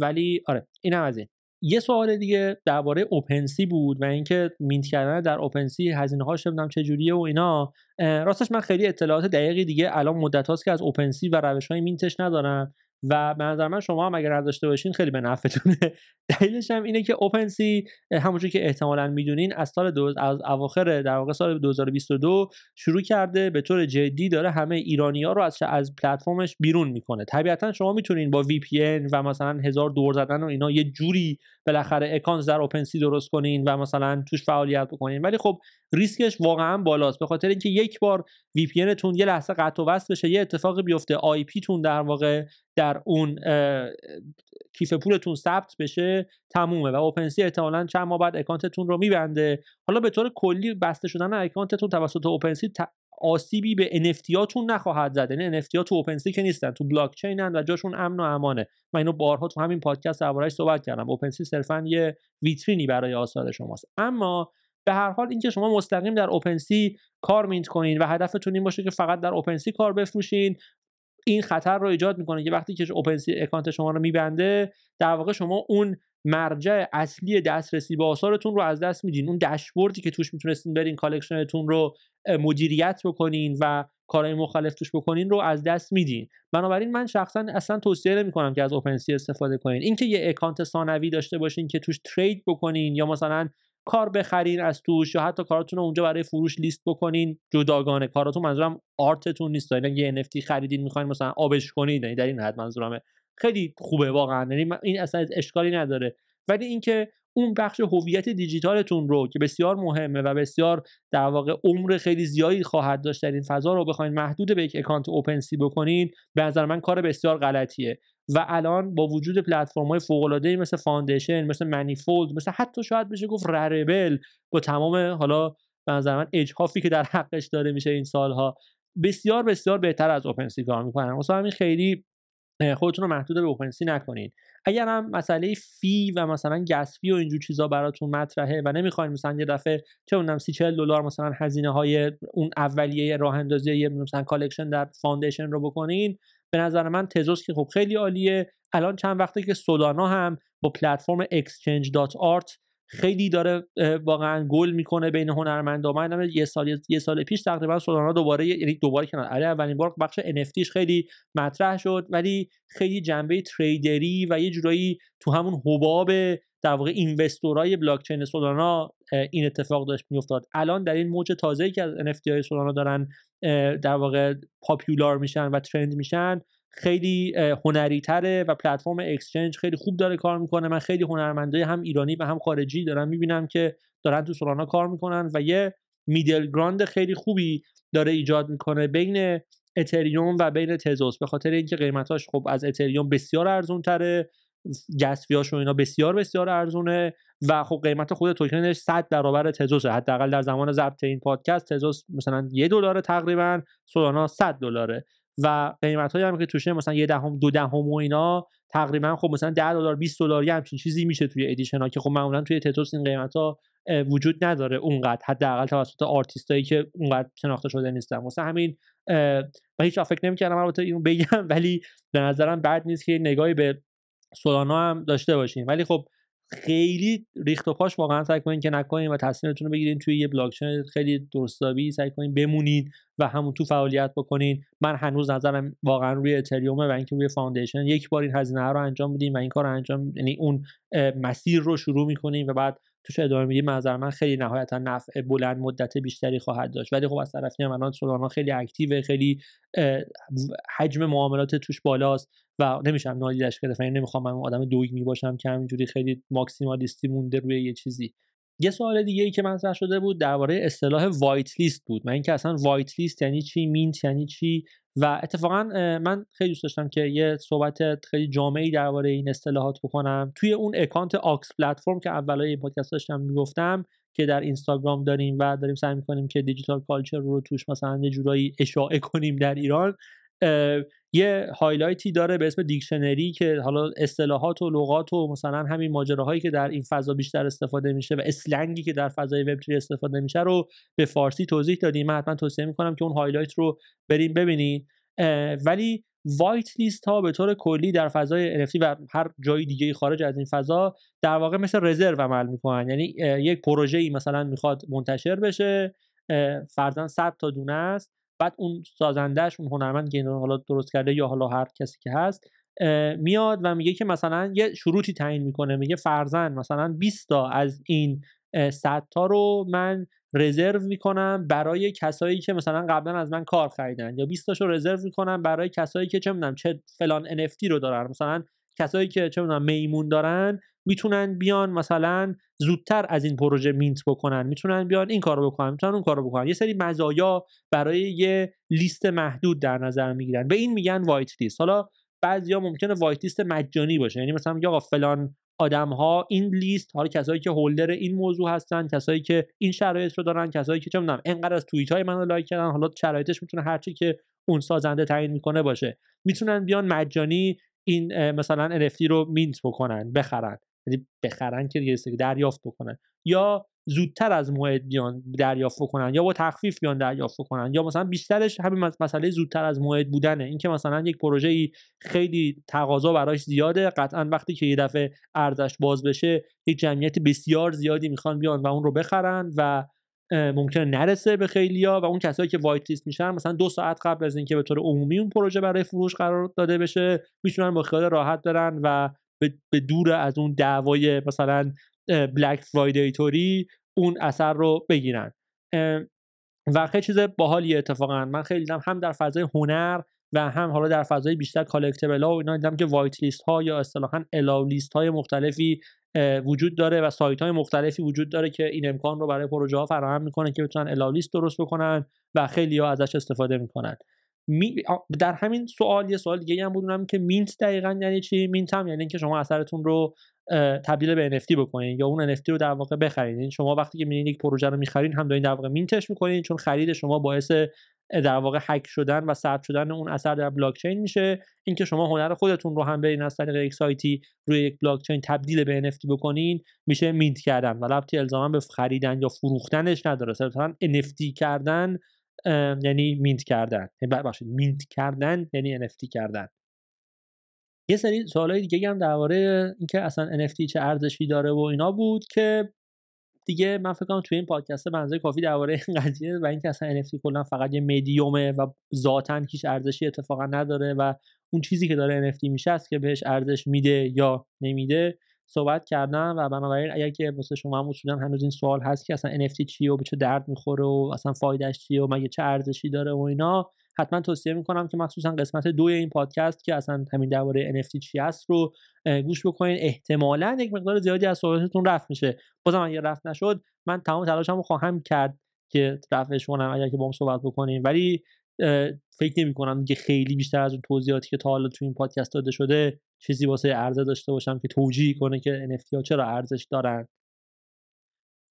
ولی آره اینم از این. یه سوال دیگه درباره اوپنسی بود و اینکه مینت کردن در اوپنسی هزینه هاش نمی‌دونم چه جوریه و اینا. راستش من خیلی اطلاعات دقیقی دیگه الان مدت هاست که از اوپنسی و روش های مینتش ندارم. و به نظر من شما هم اگر نداشته باشین خیلی به نفعتونه. دلیلش هم اینه که OpenSea همونجوری که احتمالا می‌دونین از سال دو... از اواخر در واقع سال 2022 شروع کرده. به طور جدی داره همه ایرانی ها رو از از پلتفرمش بیرون می‌کنه. طبیعتا شما می‌تونین با VPN و مثلا هزار دور زدن و اینا یه جوری بالاخره اکانت در OpenSea درست کنین و مثلا توش فعالیت بکنین. ولی خب ریسکش واقعا بالاست. به خاطر اینکه یک بار VPN یه لحظه قطع و وصل بشه یه اتفاقی بیفته IP تون در واقع در اون کیف پولتون ثبت بشه تمومه و OpenSea احتمالا چند ماه بعد اکانتتون رو میبنده. حالا به طور کلی بسته شدن اکانتتون توسط OpenSea آسیبی به NFT هاتون نخواهد زد. یعنی NFT ها تو OpenSea که نیستن تو بلاک چینن و جاشون امن و امانه. من اینو بارها تو همین پادکست درباره‌اش صحبت کردم. OpenSea صرفا یه ویترینی برای آثار شماست. اما به هر حال اینکه شما مستقیم در OpenSea کار mint کنین و هدفتون این باشه که فقط در OpenSea کار بفروشین این خطر رو ایجاد می‌کنه که وقتی که OpenSea اکانت شما رو میبنده در واقع شما اون مرجع اصلی دسترسی به آثارتون رو از دست میدین. اون داشبوردی که توش می‌تونستین برین collection تون رو مدیریت بکنین و کارهای مختلف توش بکنین رو از دست میدین. بنابراین من شخصا اصلا توصیه نمی کنم که از OpenSea استفاده کنین. اینکه یه اکانت ثانوی داشته باشین که توش trade بکنین یا مثلا کار بخرین از توش یا حتی کاراتون رو اونجا برای فروش لیست بکنین جداگانه. کاراتون منظورم art تون نیست. یعنی یه NFT خریدین می‌خواین مثلا آبش کنید یعنی در این حد منظورمه. خیلی خوبه واقعا. یعنی این اصلا اشکالی نداره. ولی اینکه اون بخش هویت دیجیتالتون رو که بسیار مهمه و بسیار در واقع عمر خیلی زیادی خواهد داشت در این فضا رو بخواین محدود به یک اکانت OpenSea بکنین به نظر من کار بسیار غلطیه. و الان با وجود پلتفرم های فوق العاده مثل Foundation مثل Manifold مثل حتی شاید بشه گفت Rarible با تمام حالا به نظر من اجحافی که در حقش داره میشه این سالها بسیار بسیار بهتر از OpenSea کار می‌کنن. مثلا همین خیلی خودتون رو محدود به OpenSea نکنین. اگر هم مسئله fee و مثلا gas fee و اینجور چیزا براتون مطرحه و نمی‌خواین مثلا یه دفعه چمیدونم سی 40 دلار مثلا هزینه های اون اولیه راه اندازی مثلا collection در Foundation رو بکنین به نظر من Tezos که خب خیلی عالیه. الان چند وقته که Solana هم با پلتفرم exchange.art خیلی داره واقعا گل می‌کنه بین هنرمندا. من یه سال یه سال پیش تقریبا سولانا دوباره یعنی دوباره کنار. آره اولین بار بخش NFTش خیلی مطرح شد ولی خیلی جنبه تریدری و یه جورایی تو همون حباب در واقع اینوستورای بلاک چین سولانا این اتفاق داشت میافتاد. الان در این موج تازه‌ای که از NFT های سولانا دارن در واقع پاپولار میشن و ترند میشن خیلی هنری تره و پلتفرم اکسچنج خیلی خوب داره کار می‌کنه. من خیلی هنرمندای هم ایرانی و هم خارجی دارم. می‌بینم که دارن تو سولانا کار می‌کنن و یه middle ground خیلی خوبی داره ایجاد می‌کنه بین اتریوم و بین تزوس به خاطر اینکه قیمتاش خب از اتریوم بسیار ارزون تره gas fee یاش و اینا بسیار بسیار ارزونه و خب قیمت خود توکنش 100 برابر تزوسه حداقل در زمان ضبط این پادکست تزوس مثلا یه دلار تقریبا سولانا 100 دلاره. و قیمت هایی هم که توشه مثلا یه دهم دو دهم و اینا تقریبا خب مثلا 10 دلار 20 دلار همچین چیزی میشه توی edition ها که خب معمولا توی تزوس این قیمت ها وجود نداره اونقدر حداقل توسط آرتیستایی که اونقدر شناخته شده نیستن. واسه همین من هیچ فکر نمی‌کردم البته اینو بگم ولی به نظرم بد نیست که نگاهی به سولانا هم داشته باشیم. ولی خب خیلی ریخت و پاش واقعا سعی کنین که نکنین و تصمیمتون رو بگیرین توی یه بلاکچین خیلی درست‌حسابی سعی کنین بمونین و همون تو فعالیت بکنین. من هنوز نظرم واقعا روی اتریومه و اینکه روی فاندیشن یک بار این هزینه رو انجام بدیم و این کار رو انجام یعنی اون مسیر رو شروع می‌کنیم و بعد توش ادامه میدیم نظر من خیلی نهایتا نفع بلند مدت بیشتری خواهد داشت. ولی خب از طرفی هم الان سولانا خیلی active خیلی حجم معاملات توش بالاست و نمیشم نادیدش گرفت. یعنی نمی‌خوام من آدم dogma ای باشم که همینجوری خیلی maximalist ی مونده روی یه چیزی. یه سوال دیگه ای که مطرح شده بود درباره اصطلاح whitelist بود. من اینکه اصلا whitelist یعنی چی mint یعنی چی؟ و اتفاقا من خیلی دوست داشتم که یه صحبت خیلی جامعی درباره این اصطلاحات بکنم. توی اون اکانت آکس پلتفرم که اولای پادکست داشتم می‌گفتم که در اینستاگرام داریم و داریم سعی می‌کنیم که digital culture رو توش مثلا یه جورایی اشاعه کنیم در ایران یه highlight ی داره به اسم dictionary که حالا اصطلاحات و لغات و مثلا همین ماجراهایی که در این فضا بیشتر استفاده میشه و slang ی که در فضای وب استفاده میشه رو به فارسی توضیح دادیم. من حتما توصیه می‌کنم که اون highlight رو بریم ببینید ولی وایت لیست ها به طور کلی در فضای NFT و هر جای دیگه خارج از این فضا در واقع مثل رزرو عمل می‌کنن. یعنی یک پروژه ای مثلا می‌خواد منتشر بشه فرضاً 100 تا دونه است. بعد اون سازندهش اون هنرمند که حالا درست کرده یا حالا هر کسی که هست میاد و میگه که مثلا یه شروطی تعیین می‌کنه میگه فرزن مثلا 20 تا از این 100 تا رو من رزرو می‌کنم برای کسایی که مثلا قبلا از من کار خریدن یا 20 تاشو رزرو می‌کنم برای کسایی که چه می‌دونم چه فلان NFT رو دارن مثلا کسایی که چه می‌دونم میمون دارن می‌تونن بیان مثلا زودتر از این پروژه mint بکنن می‌تونن بیان این کارو بکنن می‌تونن اون کارو بکنن. یه سری مزایا برای یه لیست محدود در نظر می‌گیرن. به این میگن whitelist حالا بعضیا ممکنه whitelist مجانی باشه. یعنی مثلا آقا فلان آدم ها این لیست حالا کسایی که holder این موضوع هستن کسایی که این شرایط رو دارن کسایی که چه می‌دونم انقدر از توییت های منو like کردن حالا شرایطش می‌تونه هرچی که اون سازنده تعیین می‌کنه باشه. می‌تونن بیان مجانی این مثلا NFT رو مینت بکنن بخرن. یعنی بخرن که دیگه دریافت بکنن. یا زودتر از موعد بیان دریافت بکنن یا با تخفیف بیان دریافت بکنن یا مثلا بیشترش همین مسئله زودتر از موعد بودنه. اینکه مثلا یک پروژه خیلی تقاضا براش زیاده قطعا وقتی که یه دفعه ارزش باز بشه یک جمعیت بسیار زیادی می‌خوان بیان و اون رو بخرن و ممکنه نرسه به خیلیا و اون کسایی که whitelist میشن مثلا دو ساعت قبل از اینکه به طور عمومی اون پروژه برای فروش قرار داده بشه می‌تونن با خیال راحت برن و به دور از اون دعوای مثلا Black Friday طوری اون اثر رو بگیرن. و خیلی چیز باحالیه اتفاقا. من خیلی دیدم هم در فضای هنر و هم حالا در فضای بیشتر collectible ها و اینا دیدم که whitelist ها یا اصطلاحا allowlist های مختلفی وجود داره و سایت های مختلفی وجود داره که این امکان رو برای پروژه ها فراهم می‌کنه که بتونن allowlist درست بکنن و خیلی ها ازش استفاده می‌کنن. در همین سوال یه سوال دیگه هم بود اونم که mint دقیقا یعنی چی؟ mint هم یعنی اینکه شما اثرتون رو تبدیل به NFT بکنین یا اون NFT رو در واقع بخرید یعنی شما وقتی که میرین یک پروژه رو می‌خرین هم دارین در واقع mint ش می‌کنین چون خرید شما باعث در واقع هک شدن و ثبت شدن اون اثر در بلاک چین میشه. اینکه شما هنر خودتون رو هم برین از طریق یک سایتی روی یک بلاک چین تبدیل به NFT بکنین میشه mint کردن. و ربطی الزاما به خریدن یا فروختنش نداره. صرفا NFT کردن یعنی mint کردن. یعنی ببخشید mint کردن یعنی NFT کردن. یه سری سوالای دیگه هم درباره اینکه اصلا NFT چه ارزشی داره و اینا بود که دیگه من فکر کنم توی این پادکست بنزای کافی درباره این قضیه و اینکه اصلا NFT کلا فقط یه مدیومه و ذاتا هیچ ارزشی اتفاقا نداره و اون چیزی که داره NFT میشه است که بهش ارزش میده یا نمیده. صحبت کردم و بنابراین اگر که واسه شما هم اصولا هنوز این سوال هست که اصلا NFT چیه و به چه درد می‌خوره و اصلا فایدهش چیه و مگه چه ارزشی داره و اینا حتما توصیه می‌کنم که مخصوصا قسمت دو این پادکست که اصلا همین درباره NFT چی هست رو گوش بکنین. احتمالا یک مقدار زیادی از صحبتتون رفت میشه. بازم اگر رفت نشد من تمام تلاشمو خواهم کرد که رفعش کنم اگر که با هم صحبت بکنیم. ولی فکر نمی کنم که خیلی بیشتر از اون توضیحاتی که تا حالا تو این پادکست داده شده چیزی واسه عرضه داشته باشم که توجیه کنه که NFT ها چرا ارزش دارن.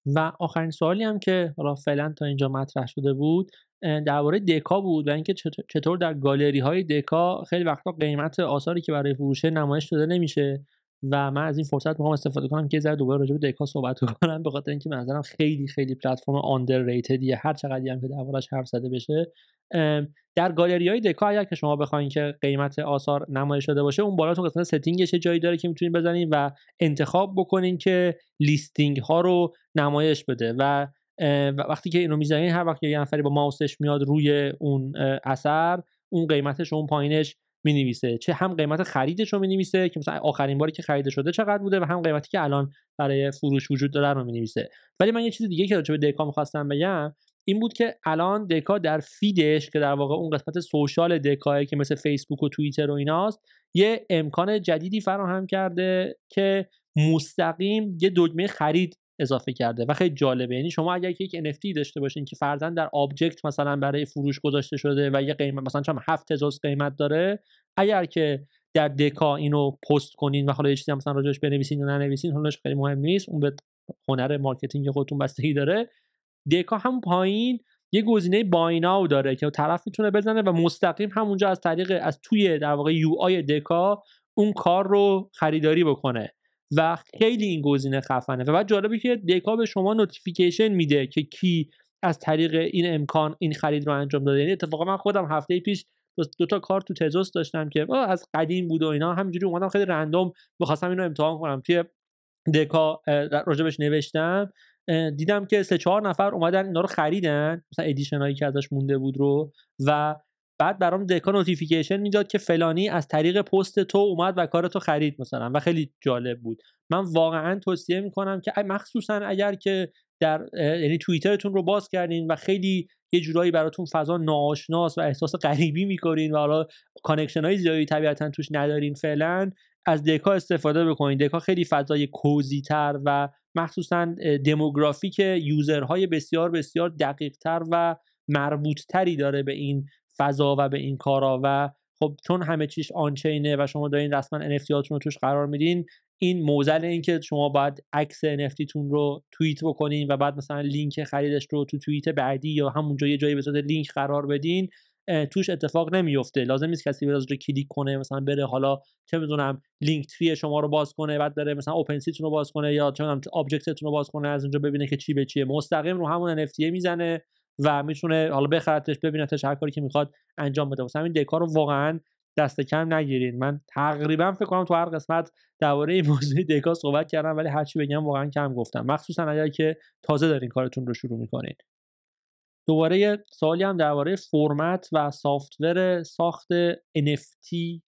و آخرین سوالی هم که حالا فعلا تا اینجا مطرح شده بود درباره دکا بود و اینکه چطور در گالری های دکا خیلی وقتا قیمت آثاری که برای فروشه نمایش داده نمیشه. و من از این فرصت می‌خوام استفاده کنم که ذره دوباره راجع به دکا صحبت کنم به خاطر اینکه نظرم خیلی خیلی پلتفرم آندرریتدیه هر چقدر هم که دربارش حرف زده بشه در گالری های دکا اگر که شما بخواین که قیمت آثار نمایش داده باشه اون بالا تو قسمت setting ش جایی داره که می‌تونید بزنین و انتخاب بکنین که listing ها رو نمایش بده. و وقتی که اینو می‌زنین هر وقت یه نفری با ماوسش میاد روی اون اثر اون قیمتش اون پایینش می نویسه چه هم قیمت خریدش رو می نویسه که مثلا آخرین باری که خریده شده چقدر بوده و هم قیمتی که الان برای فروش وجود داره رو می نویسه ولی من یه چیز دیگه که راجع به دکا می‌خواستم بگم این بود که الان دکا در feed ش که در واقع اون قسمت social دکاه که مثل فیسبوک و توییتر و ایناست یه امکان جدیدی فراهم کرده که مستقیم یه دکمه خرید اضافه کرده و خیلی جالبه. یعنی شما اگر یک NFT داشته باشین که فرضاً در آبجکت مثلا برای فروش گذاشته شده و یه قیمت مثلا چون 7000 قیمت داره اگر که در دکا اینو پست کنین و حالا یه چیزی مثلا راجبش بنویسین یا ننویسین حالش خیلی مهم نیست اون به هنر marketing خودتون بستگی داره. دکا هم پایین یه گزینه buy now داره که طرف می‌تونه بزنه و مستقیم همونجا از طریق از توی در واقع UI دکا اون کار رو خریداری بکنه. و خیلی این گزینه خفنه. و بعد جالبه که دکا به شما notification میده که کی از طریق این امکان این خرید رو انجام داده. یعنی اتفاقا من خودم هفته پیش دو تا کار تو تزوس داشتم که از قدیم بود و اینا. همینجوری اومدم خیلی random می‌خواستم اینو امتحان کنم. توی دکا راجبش نوشتم دیدم که سه چهار نفر اومدن اینا رو خریدن. مثلا edition هایی که ازش مونده بود رو. و بعد برام دکا notification می‌داد که فلانی از طریق پست تو اومد و کار تو خرید مثلا و خیلی جالب بود. من واقعا توصیه می‌کنم که مخصوصا اگر که در یعنی توییترتون رو باز کردین و خیلی یه جورایی براتون فضا ناآشناس و احساس غریبی می‌کنین و حالا connection های زیادی طبیعتا توش ندارین فعلا از Deca استفاده بکنین. Deca خیلی فضای cozy تر و مخصوصا demographic user های بسیار بسیار دقیق تر و مربوط تری داره به این فضا و به این کارا و خب چون همه چیش on-chain ه و شما دارین رسما NFT هاتون رو توش قرار میدین این معضل این که شما باید عکس NFT تون رو توییت بکنین و بعد مثلا لینک خریدش رو تو توییت بعدی یا همونجا یه جایی یه لینک قرار بدین توش اتفاق نمیفته. لازم نیست کسی بره رو کلیک کنه مثلا بره حالا چه می‌دونم Linktree شما رو باز کنه بعد بره مثلا OpenSea رو باز کنه یا چه می‌دونم Objkt تون رو باز کنه از اونجا ببینه که چی به چیه. مستقیم رو همون NFT می‌زنه. و می‌تونه حالا بخرتش ببینتش هر کاری که می‌خواد انجام بده. واسه همین Deca رو واقعا دست کم نگیرید من تقریبا فکر کنم تو هر قسمت درباره این موضوع Deca صحبت کردم ولی هرچی بگم واقعا کم گفتم. مخصوصا اگر که تازه دارین کارتون رو شروع می‌کنید دوباره سوالی هم درباره فرمت و سافتور ساخت NFT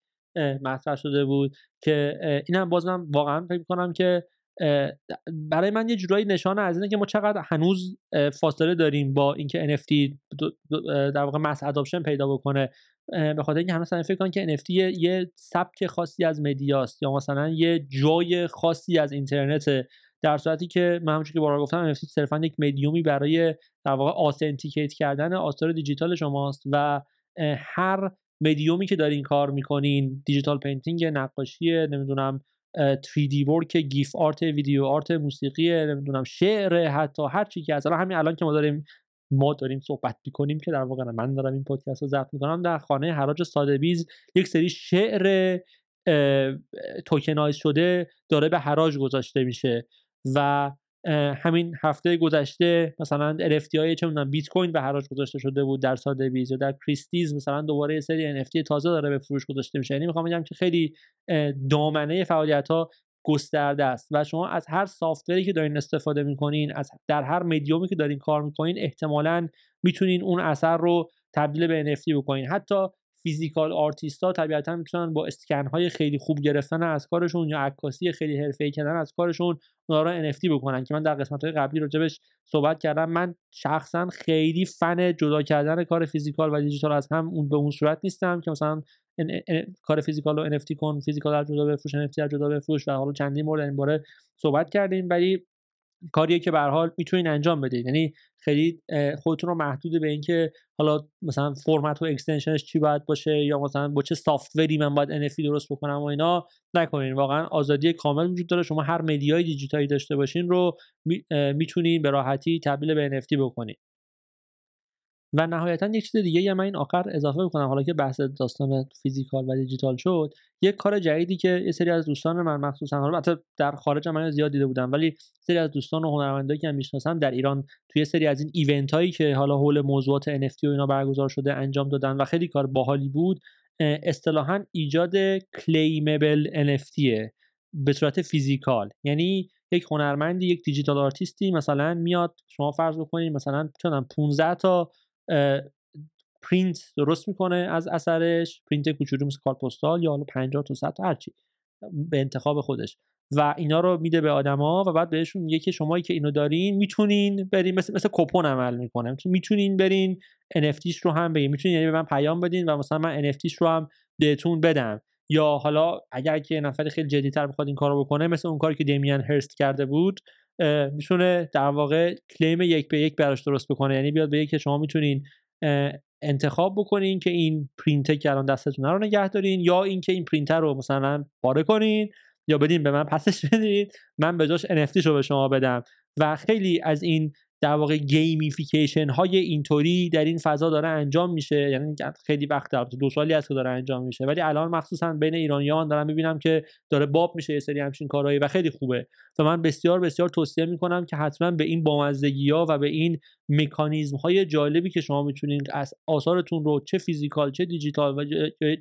مطرح شده بود که این هم بازم واقعا فکر کنم که برای من یه جورایی نشانه از اینه که ما چقدر هنوز فاصله داریم با اینکه NFT در واقع مس اداپشن پیدا بکنه. به خاطر اینکه همه فکر کنن که NFT یه سبک خاصی از مدیاست یا مثلا یه جای خاصی از اینترنت در صورتی که من همونجوری که بارها گفتم NFT صرفا یک مدیومی برای در واقع authenticate کردن آثار دیجیتال شماست و هر مدیومی که دارین کار می‌کنین digital painting نقاشی نمی‌دونم 3D work GIF art video art موسیقی نمی‌دونم شعر حتی هر چی که اصلا همین الان که ما داریم ما داریم صحبت می‌کنیم که در واقع من دارم این پادکست رو ضبط می‌کنم در خانه حراج Sotheby's یک سری شعر tokenize شده داره به حراج گذاشته میشه و همین هفته گذشته مثلا NFT های چه می‌دونم بیت کوین به حراج گذاشته شده بود در Sotheby's یا در Christie's مثلا دوباره سری NFT تازه داره به فروش گذاشته میشه. یعنی می‌خوام بگم که خیلی دامنه فعالیت ها گسترده است و شما از هر software ی که دارین استفاده می‌کنین از در هر مدیومی که دارین کار می‌کنین احتمالا می‌تونین اون اثر رو تبدیل به NFT بکنین. حتی physical artist ها طبیعتا می‌تونن با اسکن های خیلی خوب گرفتن از کارشون یا عکاسی خیلی حرفه‌ای کردن از کارشون اونا رو NFT بکنن. که من در قسمت های قبلی راجبش صحبت کردم. من شخصا خیلی فن جدا کردن کار physical و دیجیتال از هم اون به اون صورت نیستم که مثلا کار physical رو NFT کن physical رو جدا بفروش NFT رو جدا بفروش و حالا چندین مورد این باره صحبت کردیم. ولی کاریه که به حال می‌تونین انجام بدید یعنی خیلی خودتون رو محدود به اینکه حالا مثلا فرمت و extension ش چی باید باشه یا مثلا با چه software ی من باید NFT درست بکنم و اینا نکنین. واقعا آزادی کامل وجود داره. شما هر media ی دیجیتالی داشته باشین رو می‌تونین به راحتی تبدیل به NFT بکنید و نهایتا یک چیز دیگه یه من این آخر اضافه بکنم حالا که بحث داستان physical و دیجیتال شد یک کار جدیدی که یه سری از دوستان من مخصوصا حالا البته در خارج من زیاد دیده بودم ولی سری از دوستان و هنرمندایی که می‌شناسم در ایران توی سری از این event هایی که حالا حول موضوعات NFT و اینا برگزار شده انجام دادن و خیلی کار باحالی بود اصطلاحا ایجاد claimable NFT ه به صورت physical. یعنی یک هنرمندی یک digital artist ی مثلا میاد شما فرض بکنید مثلا چون 15 تا پرینت درست می‌کنه از اثرش پرینت کوچولو مثل کارت پستال یا حالا 50 تا 100 تا هرچی به انتخاب خودش. و اینا رو میده به آدما و بعد بهشون میگه که شمایی که اینو دارین می‌تونین برین مثل مثل coupon عمل می‌کنه. می‌تونین برین NFTش رو هم بگین. می‌تونین یعنی به من پیام بدین و مثلا من NFTش رو هم بهتون بدم. یا حالا اگر که نفر خیلی جدیتر بخواد این کارو بکنه مثل اون کاری که دیمیان هرست کرده بود می‌تونه در واقع کلیم یک به یک براش درست بکنه. یعنی بیاد به که شما می‌تونین انتخاب بکنین که این پرینتر که الان دستتون رو نگه دارین یا اینکه این پرینتر رو مثلا پاره کنین یا بدین به من پسش بدین. من به جاش NFT رو به شما بدم. و خیلی از این در واقع gamification های اینطوری در این فضا داره انجام میشه. یعنی خیلی وقت دو سالی هست که داره انجام میشه. ولی الان مخصوصا بین ایرانیان دارم می‌بینم که داره باب میشه یه سری همچین کارهایی و خیلی خوبه. و من بسیار بسیار توصیه می‌کنم که حتما به این بامزگی ها و به این مکانیزم های جالبی که شما می‌تونید از آثارتون رو چه physical چه دیجیتال و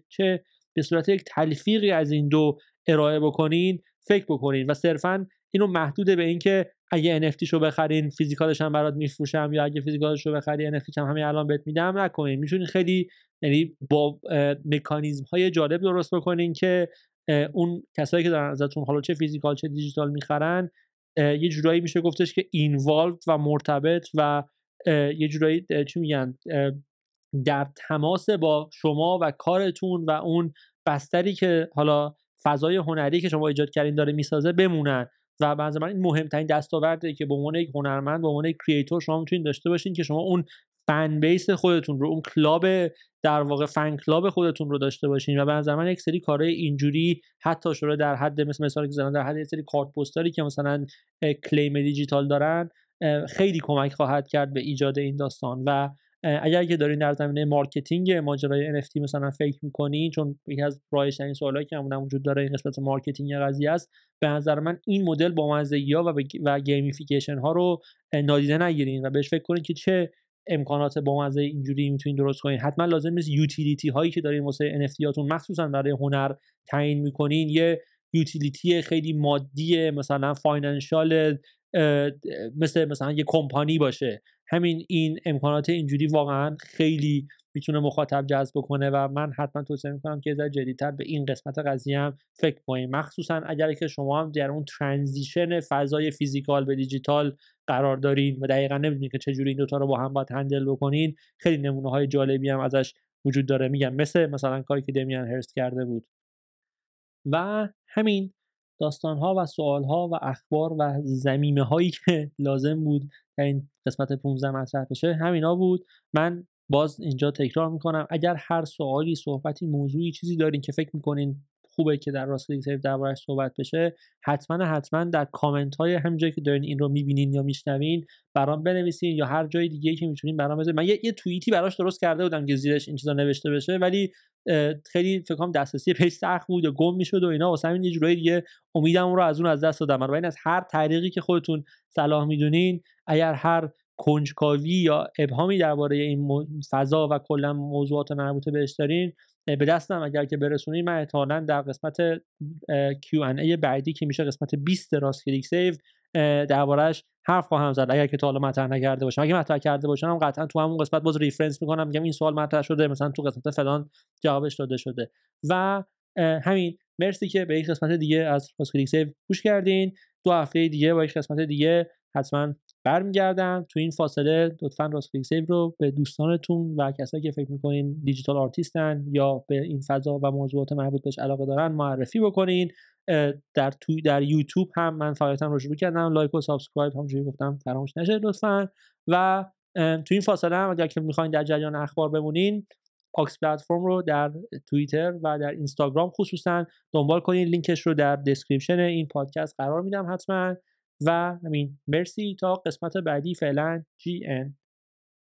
چه به صورت یک تلفیقی از این دو ارائه بکنین فکر بکنین. و صرفا اینو محدود به اینکه اگه NFT شو بخرین فیزیکالش هم برات میفروشم یا اگه فیزیکالش رو بخری NFT هم همین الان بهت میدم نکنین. می‌تونین خیلی یعنی با مکانیزم های جالب درست بکنین که اون کسایی که دارن ازتون حالا چه فیزیکال چه دیجیتال می‌خرن یه جورایی میشه گفتش که اینوالو و مرتبط و یه جورایی چی میگن در تماس با شما و کارتون و اون بستری که حالا فضای هنری که شما ایجاد کردین داره می‌سازه بمونن. و به من این مهمترین دستاورده که به عنوان یک هنرمند به عنوان یک creator شما می‌تونید داشته باشین که شما اون fan base خودتون رو اون club در واقع fan club خودتون رو داشته باشین و به نظر من یک سری کارهای اینجوری حتی شده در حد مثل مثالی که در حد یک سری کارت پستالی که مثلا claim digital دارن خیلی کمک خواهد کرد به ایجاد این داستان و اگر که دارین در زمینه marketing ماجرای NFT مثلا فکر می‌کنین چون یکی از رایج سوالایی که همون وجود داره این قسمت marketing قضیه است به نظر من این مدل با ها و, و gamification ها رو نادیده نگیرین و بهش فکر کنین که چه امکانات با مزه اینجوری می‌تونین درست کنین. حتما لازم نیست utility هایی که دارین واسه NFT هاتون مخصوصا برای هنر تعیین می‌کنین یه utility خیلی مادی مثلا financial مثل مثلا یه کمپانی باشه. همین این امکانات اینجوری واقعا خیلی می‌تونه مخاطب جذب کنه و من حتما توصیه می‌کنم که ذره جدیدتر به این قسمت قضیه هم فکر کنید مخصوصا اگر که شما هم در اون ترانزیشن فضای فیزیکال به دیجیتال قرار دارین و دقیقا نمی‌دونید که چجوری این دوتا رو با هم باید هندل بکنین خیلی نمونه های جالبی هم ازش وجود داره. میگم مثل مثلا کاری که دمیان هرست کرده بود. و همین داستان ها و سوال ها و اخبار و زمینه هایی که لازم بود در این قسمت 15 مطرح بشه همینا بود. من باز اینجا تکرار می‌کنم اگر هر سوالی صحبتی موضوعی چیزی دارین که فکر می‌کنین خوبه که در راست سیف دربارش صحبت بشه حتما حتما در کامنت های همونجایی که دارین این رو می‌بینین یا میشنوین برام بنویسین یا هر جای دیگه که می‌تونین برام بذارین. من یه, یه توییتی براش درست کرده بودم که زیرش این چیزا نوشته بشه ولی خیلی فکر کنم دسترسی page سخت بود و گم می‌شد و اینا. واسه همین یه جورایی دیگه امیدم رو از اون از دست دادم. این از هر طریقی که خودتون صلاح می‌دونین اگر هر کنجکاوی یا ابهامی درباره این فضا و کلا موضوعات مربوطه بهش دارین به دستم. اگر که برسونین من احتمالا در قسمت Q&A بعدی که میشه قسمت 20 راست کلیک save دربارهش حرف خواهم زد. اگر که تا حالا مطرح نکرده باشم. اگه مطرح کرده باشم قطعا تو همون قسمت باز reference می‌کنم. میگم این سوال مطرح شده مثلا تو قسمت فلان جوابش داده شده. و همین. مرسی که به یک قسمت دیگه از راست کلیک save گوش کردین. دو هفته دیگه با یک قسمت دیگه حتما برمیگردم. تو این فاصله لطفا راست save رو به دوستانتون و کسایی که فکر می‌کنین digital artist ن یا به این فضا و موضوعات مربوط بهش علاقه دارن معرفی بکنین. در تو در یوتیوب هم من فعالیتم رو شروع کردم. like و subscribe همونجوری گفتم فراموش نشه لطفا. و تو این فاصله هم اگر که می‌خواین در جریان اخبار بمونین آکس پلتفرم رو در توییتر و در اینستاگرام خصوصا دنبال کنین. لینکش رو در description این پادکست قرار میدم حتما. و همین. مرسی تا قسمت بعدی. فعلا GN